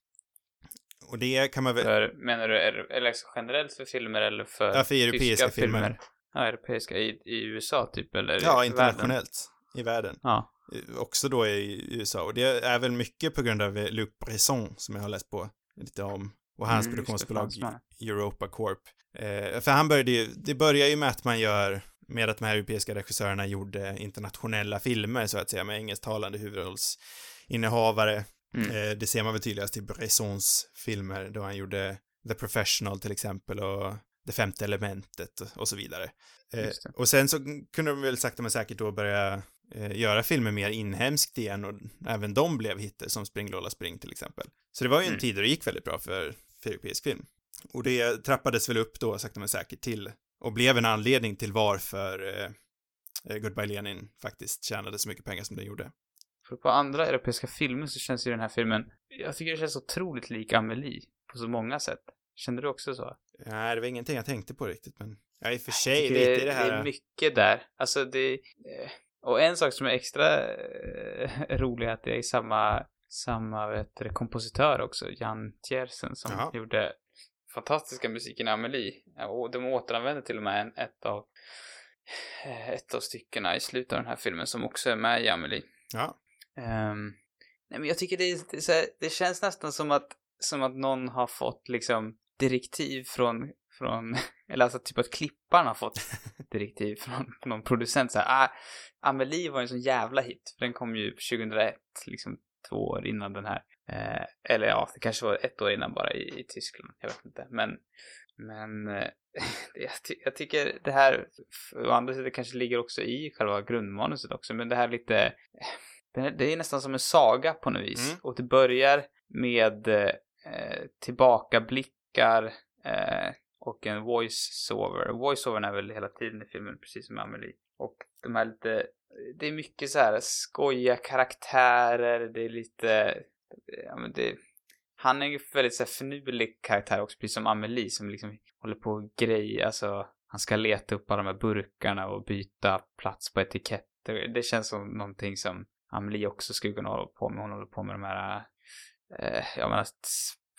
Och det kan man väl, För, menar du, eller generellt för filmer eller för ja, för europeiska tyska filmer. Ja, europeiska i, i USA typ, eller Ja, världen? internationellt. I världen. Ja. Eh, också då i USA. Och det är väl mycket på grund av eh, Luc Bresson som jag har läst på lite om. Och hans Mm, produktionsbolag fransman. Europa Corp. Eh, för han började ju, det börjar ju med att man gör, med att de här europeiska regissörerna gjorde internationella filmer så att säga med engelsktalande huvudrollsinnehavare. Mm. Eh, det ser man väl tydligast i Bressons filmer då han gjorde The Professional till exempel och Det femte elementet och, så vidare. Eh, och sen så kunde de väl sakta men säkert då börja eh, göra filmer mer inhemskt igen och även de blev hitter som Spring Lola Spring till exempel. Så det var ju en Mm. tid då det gick väldigt bra för, för europeisk film. Och det trappades väl upp då sakta men säkert till och blev en anledning till varför eh, eh, Goodbye Lenin faktiskt tjänade så mycket pengar som den gjorde. För på andra europeiska filmer så känns ju den här filmen, jag tycker det känns otroligt lik Amelie på så många sätt. Kände du också så? Nej, det var ingenting jag tänkte på riktigt, men ja, i och för sig lite det, det här. det är mycket där. Alltså det... eh, Och en sak som är extra eh, rolig är att det är samma, samma vet du, kompositör också, Jan Tjersen, som Jaha. gjorde fantastiska musiken i Amelie. Och de återanvänder till och med en, ett av eh, ett av styckena i slutet av den här filmen som också är med i Amelie. Ja, Ehm, nej men jag tycker det, är, det, är här, det känns nästan som att, som att någon har fått liksom direktiv från, från eller alltså typ att klipparen har fått direktiv från någon producent så här, ah, Amelie var en sån jävla hit, för den kom ju 2001, liksom två år innan den här. Eh, eller ja, det kanske var ett år innan bara i, i Tyskland, jag vet inte. Men, Men eh, jag, ty jag, tycker det här, å andra sidan kanske ligger också i själva grundmanuset också, men det här lite, eh, det är, det är nästan som en saga på något vis. Mm. Och det börjar med eh, tillbakablickar eh, och en voice-over. Voice-overn är väl hela tiden i filmen, precis som Amelie. Och de här lite, det är mycket så här skojiga karaktärer, det är lite, ja men det, han är ju väldigt så här finurlig karaktär också, precis som Amelie som liksom håller på och grejer, alltså han ska leta upp alla de här burkarna och byta plats på etiketter. Det känns som någonting som Amelie också skulle kunna hålla på med. Hon håller på med de här, eh, ja men att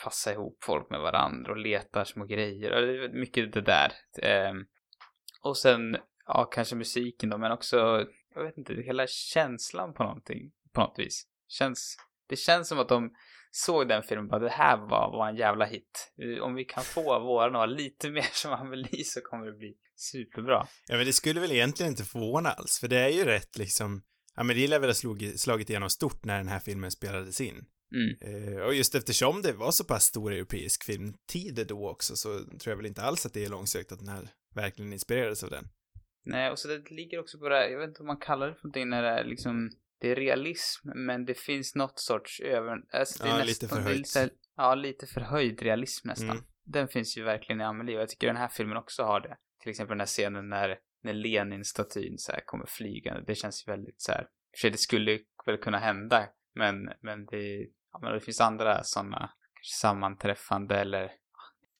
passa ihop folk med varandra och letar små grejer. Mycket det där. Eh, och sen, ja, kanske musiken då, men också, jag vet inte, hela känslan på någonting, på något vis. Känns, det känns som att de såg den filmen bara det här var, var en jävla hit. Om vi kan få våran att lite mer som Amelie så kommer det bli superbra. Ja, men det skulle väl egentligen inte förvåna alls, för det är ju rätt liksom, det lär väl ha slagit, slagit igenom stort när den här filmen spelades in. Mm. Eh, och just eftersom det var så pass stor europeisk filmtid då också så tror jag väl inte alls att det är långsökt att den här verkligen inspirerades av den. Nej, och så det ligger också på det här, jag vet inte vad man kallar det för någonting när det är liksom, det är realism, men det finns något sorts över, alltså det är Ja, nästan, lite förhöjt. lite, ja, lite förhöjd realism nästan. Mm. Den finns ju verkligen i Amelie och jag tycker den här filmen också har det. Till exempel den här scenen när, när Lenin-statyn så här kommer flygande, det känns ju väldigt så här, för sig det skulle väl kunna hända, men, men det, ja, men det finns andra sådana, sammanträffande eller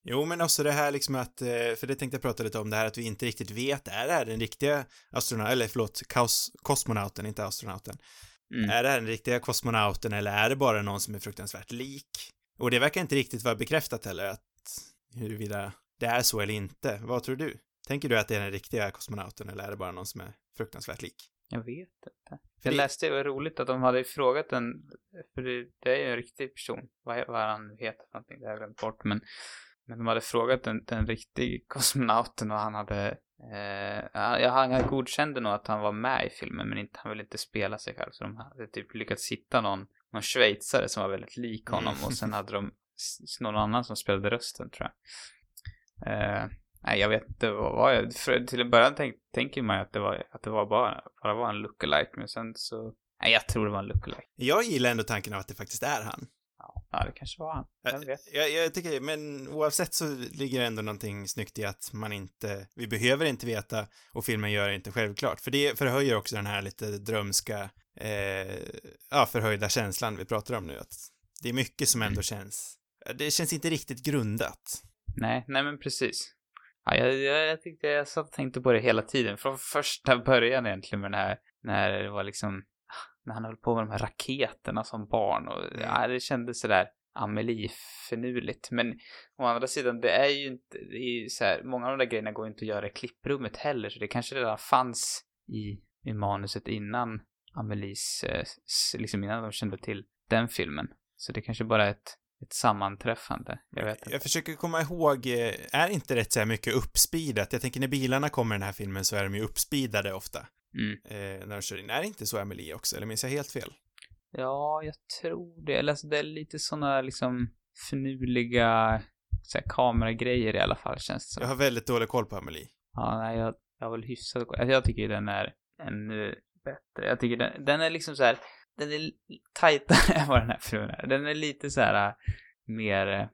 Jo, men också det här liksom att, eh, för det tänkte jag prata lite om, det här att vi inte riktigt vet, är det här den riktiga astronauten, eller förlåt, kaos, kosmonauten, inte astronauten. mm. Är det här den riktiga kosmonauten eller är det bara någon som är fruktansvärt lik? Och det verkar inte riktigt vara bekräftat heller att huruvida det är så eller inte. Vad tror du? Tänker du att det är den riktiga kosmonauten eller är det bara någon som är fruktansvärt lik? Jag vet inte. För Jag det- läste, det var roligt att de hade frågat en, för det, det är ju en riktig person, vad, vad han heter för någonting, det har jag glömt bort, men, men de hade frågat den, den riktiga kosmonauten och han hade, eh, ja, han han godkände nog att han var med i filmen, men inte, han ville inte spela sig själv, så de hade typ lyckats hitta någon, någon schweizare som var väldigt lik honom Mm. och sen hade de någon annan som spelade rösten, tror jag. Eh, nej, jag vet inte vad jag, för, till en början tänk, tänker man ju att det var, att det var bara, bara var en lookalike, men sen så, nej, jag tror det var en lookalike. Jag gillar ändå tanken av att det faktiskt är han. Ja, det kanske var han. Vem vet? Jag, jag tycker, men oavsett så ligger det ändå någonting snyggt i att man inte, vi behöver inte veta och filmen gör det inte självklart. För det förhöjer också den här lite drömska, eh, ja, förhöjda känslan vi pratar om nu. Att det är mycket som ändå känns, det känns inte riktigt grundat. Nej, nej men precis. Ja, jag, jag, jag tyckte, jag satt och tänkte på det hela tiden, från första början egentligen med den här, när det var liksom, när han höll på med de här raketerna som barn och ja, det kändes sådär Amelie-finurligt. Men å andra sidan, det är ju inte, det är ju så här, många av de där grejerna går ju inte att göra i klipprummet heller, så det kanske redan fanns i, i manuset innan Amelies, eh, liksom innan de kände till den filmen. Så det kanske bara är ett, ett sammanträffande. Jag vet inte. Jag försöker komma ihåg, eh, är inte rätt så här mycket uppspeedat? Jag tänker när bilarna kommer i den här filmen så är de ju uppspeedade ofta. Mm. Eh, när de kör in. Är det inte så Amelie också? Eller minns jag helt fel? Ja, jag tror det. Eller alltså, det är lite såna liksom finurliga så här, kameragrejer i alla fall, känns det som. Jag har väldigt dålig koll på Amelie. Ja, nej, jag, jag har väl hyfsat koll. Alltså, jag tycker den är ännu bättre. Jag tycker den, den är liksom så här, den är tajtare än vad den här filmen är. Den är lite så här äh, mer,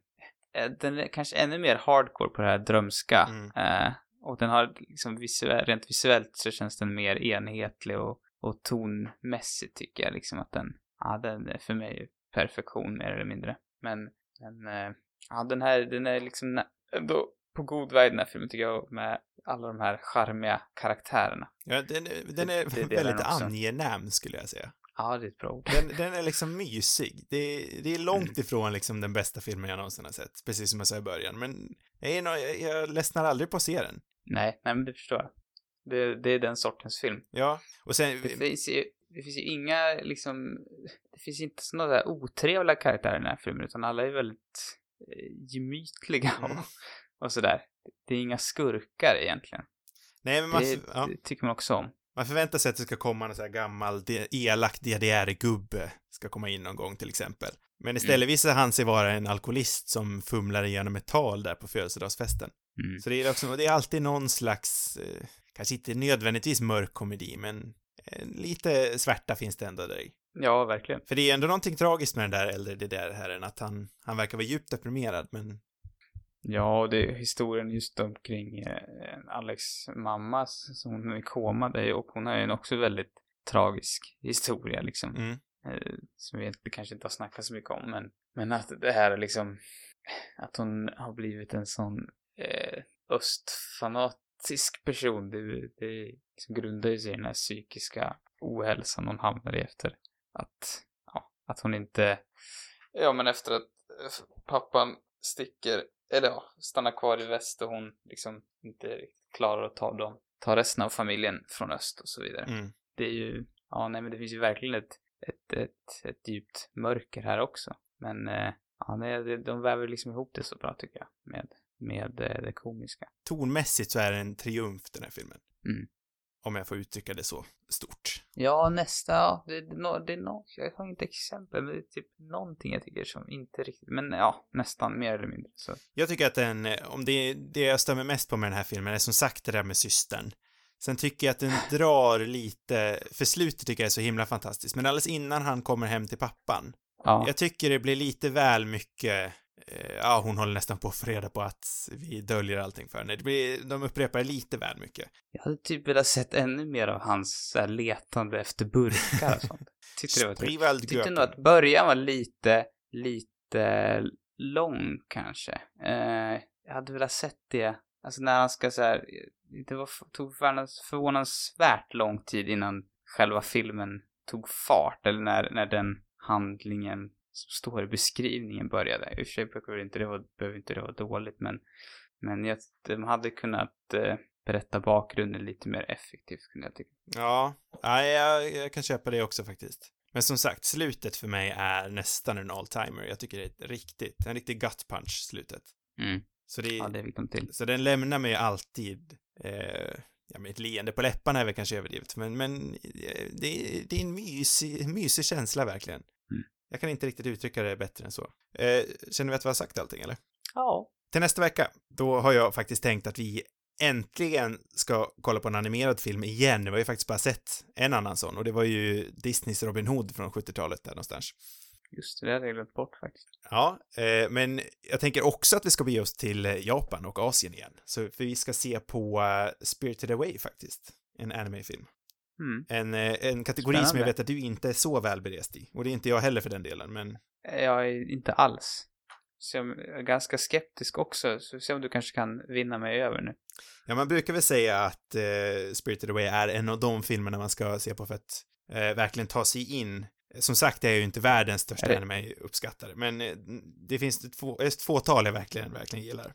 äh, den är kanske ännu mer hardcore på det här drömska. Mm. Eh, och den har liksom visuell, rent visuellt så känns den mer enhetlig och, och tonmässigt tycker jag liksom att den, ja den är för mig perfektion mer eller mindre. Men, men eh, ja den här, den är liksom ändå på god väg den här filmen tycker jag med alla de här charmiga karaktärerna. Ja, den, är- den är Det- det är väldigt angenäm skulle jag säga. Ja, det är ett bra ord. Den, den är liksom mysig. Det, det är långt Mm. ifrån liksom den bästa filmen jag någonsin har sett, precis som jag sa i början. Men jag, är jag, jag ledsnar aldrig på att se den. Nej, nej men det förstår jag. Det, det är den sortens film. Ja, och sen, Det finns ju, det finns ju inga liksom, det finns inte sådana där otrevliga karaktärer i den här filmen utan alla är väldigt eh, gemytliga och, Mm. och sådär. Det är inga skurkar egentligen. nej men man, Det, ja. det tycker man också om. Man förväntar sig att det ska komma en sån här gammal, elak DDR-gubbe ska komma in någon gång till exempel. Men istället visar han sig vara en alkoholist som fumlar igenom ett tal där på födelsedagsfesten. Mm. Så det är också, det är alltid någon slags, eh, kanske inte nödvändigtvis mörk komedi, men eh, lite svärta finns det ändå där i. Ja, verkligen. För det är ändå någonting tragiskt med den där äldre DDR-herren, att han, han verkar vara djupt deprimerad, men Ja, och det är historien just omkring eh, Alex mamma som hon är i koma, det är, och hon har ju en också väldigt tragisk historia liksom. mm, eh, som vi inte, kanske inte har snackat så mycket om, men, men att det här är liksom, att hon har blivit en sån eh, östfanatisk person, det, det liksom grundar ju sig i den här psykiska ohälsan hon hamnar i efter att, ja, att hon inte, ja men efter att eh, pappan sticker, eller ja, stannar kvar i väst och hon liksom inte klarar att ta dem, ta resten av familjen från öst och så vidare mm. det är ju, ja nej men det finns ju verkligen ett, ett, ett, ett djupt mörker här också. Men, eh, ja nej, de väver liksom ihop det så bra tycker jag med, med eh, det komiska. Tonmässigt så är det en triumf, den här filmen. Mm. Om jag får uttrycka det så stort. Ja, nästa, ja, det, det, det är nå jag har inte exempel, men det är typ någonting jag tycker som inte riktigt, men ja, nästan mer eller mindre så. Jag tycker att den, eh, om det, det jag stämmer mest på med den här filmen är som sagt det där med systern. Sen tycker jag att den drar lite, för slutet tycker jag är så himla fantastiskt, men alldeles innan han kommer hem till pappan, Ja, jag tycker det blir lite väl mycket, ja hon håller nästan på att få reda på att vi döljer allting för henne. Det blir, de upprepar lite väl mycket. jag hade typ velat sett ännu mer av hans här, letande efter burkar och sånt. Tyckte det var typ Sprivald tyckte nog att början var lite, lite lång kanske. Eh, jag hade velat sett det, alltså när han ska så här, det var, tog förvånans- förvånansvärt lång tid innan själva filmen tog fart, eller när, när den handlingen som står i beskrivningen började. I och för sig behöver inte det vara, behöver inte det vara dåligt, men, men jag, de hade kunnat eh, berätta bakgrunden lite mer effektivt, kunde jag tycka. Ja, ja jag, jag kan köpa det också faktiskt. Men som sagt, slutet för mig är nästan en all-timer. Jag tycker det är ett riktigt, en riktig gut punch, slutet. Mm. Så det, Ja, det fick de till. så den lämnar mig alltid, eh, ja men ett leende på läpparna är väl kanske överdrivet, men, men eh, det, det är en mysig, mysig känsla verkligen. Jag kan inte riktigt uttrycka det bättre än så. Eh, känner vi att vi har sagt allting eller? Ja. Till nästa vecka, då har jag faktiskt tänkt att vi äntligen ska kolla på en animerad film igen. Vi har ju faktiskt bara sett en annan sån och det var ju Disneys Robin Hood från 70-talet där någonstans. Just det, det hade jag glömt bort faktiskt. Ja, eh, men jag tänker också att vi ska bege oss till eh, Japan och Asien igen. Så för vi ska se på uh, Spirited Away faktiskt, en animefilm. Mm. En, eh, en kategori som jag Spännande. vet att du inte är så väl berest i. Och det är inte jag heller för den delen, men Jag är inte alls. Så jag är ganska skeptisk också, så se om du kanske kan vinna mig över nu. Ja, man brukar väl säga att eh, Spirited Away är en av de filmerna man ska se på för att eh, verkligen ta sig in. Som sagt är jag ju inte världens största Är det- anime-uppskattare, men eh, det finns ett, få, ett fåtal jag verkligen, verkligen gillar.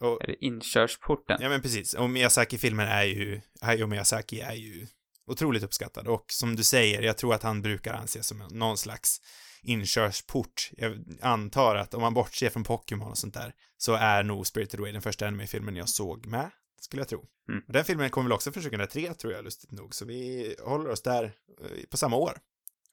Och, Är det inkörsporten? ja men precis, och Miyazaki-filmen är ju, Hayao Miyazaki är ju otroligt uppskattad och som du säger, jag tror att han brukar anses som någon slags inkörsport. Jag antar att om man bortser från Pokémon och sånt där så är nog Spirited Away den första anime-filmen jag såg med, skulle jag tro. Mm. Den filmen kom väl också från 2003 tror jag, lustigt nog, så vi håller oss där eh, på samma år.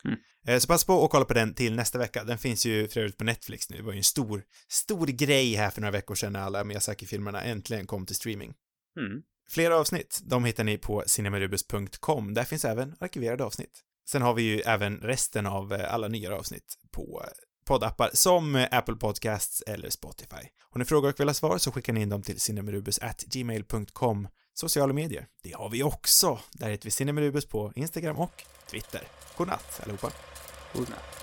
Mm. Eh, Så passa på att kolla på den till nästa vecka. Den finns ju för övrigt på Netflix nu. Det var ju en stor, stor grej här för några veckor sedan när alla Miyazaki-filmerna äntligen kom till streaming. Mm. Flera avsnitt, de hittar ni på cinemarubus.com. Där finns även arkiverade avsnitt. Sen har vi ju även resten av eh, alla nyare avsnitt på eh, poddappar som eh, Apple Podcasts eller Spotify. Har ni frågor och vill ha svar så skickar ni in dem till cinemarubus@gmail.com. Sociala medier, det har vi också. Där heter vi Cinemarubus på Instagram och Twitter. Godnatt allihopa. Godnatt.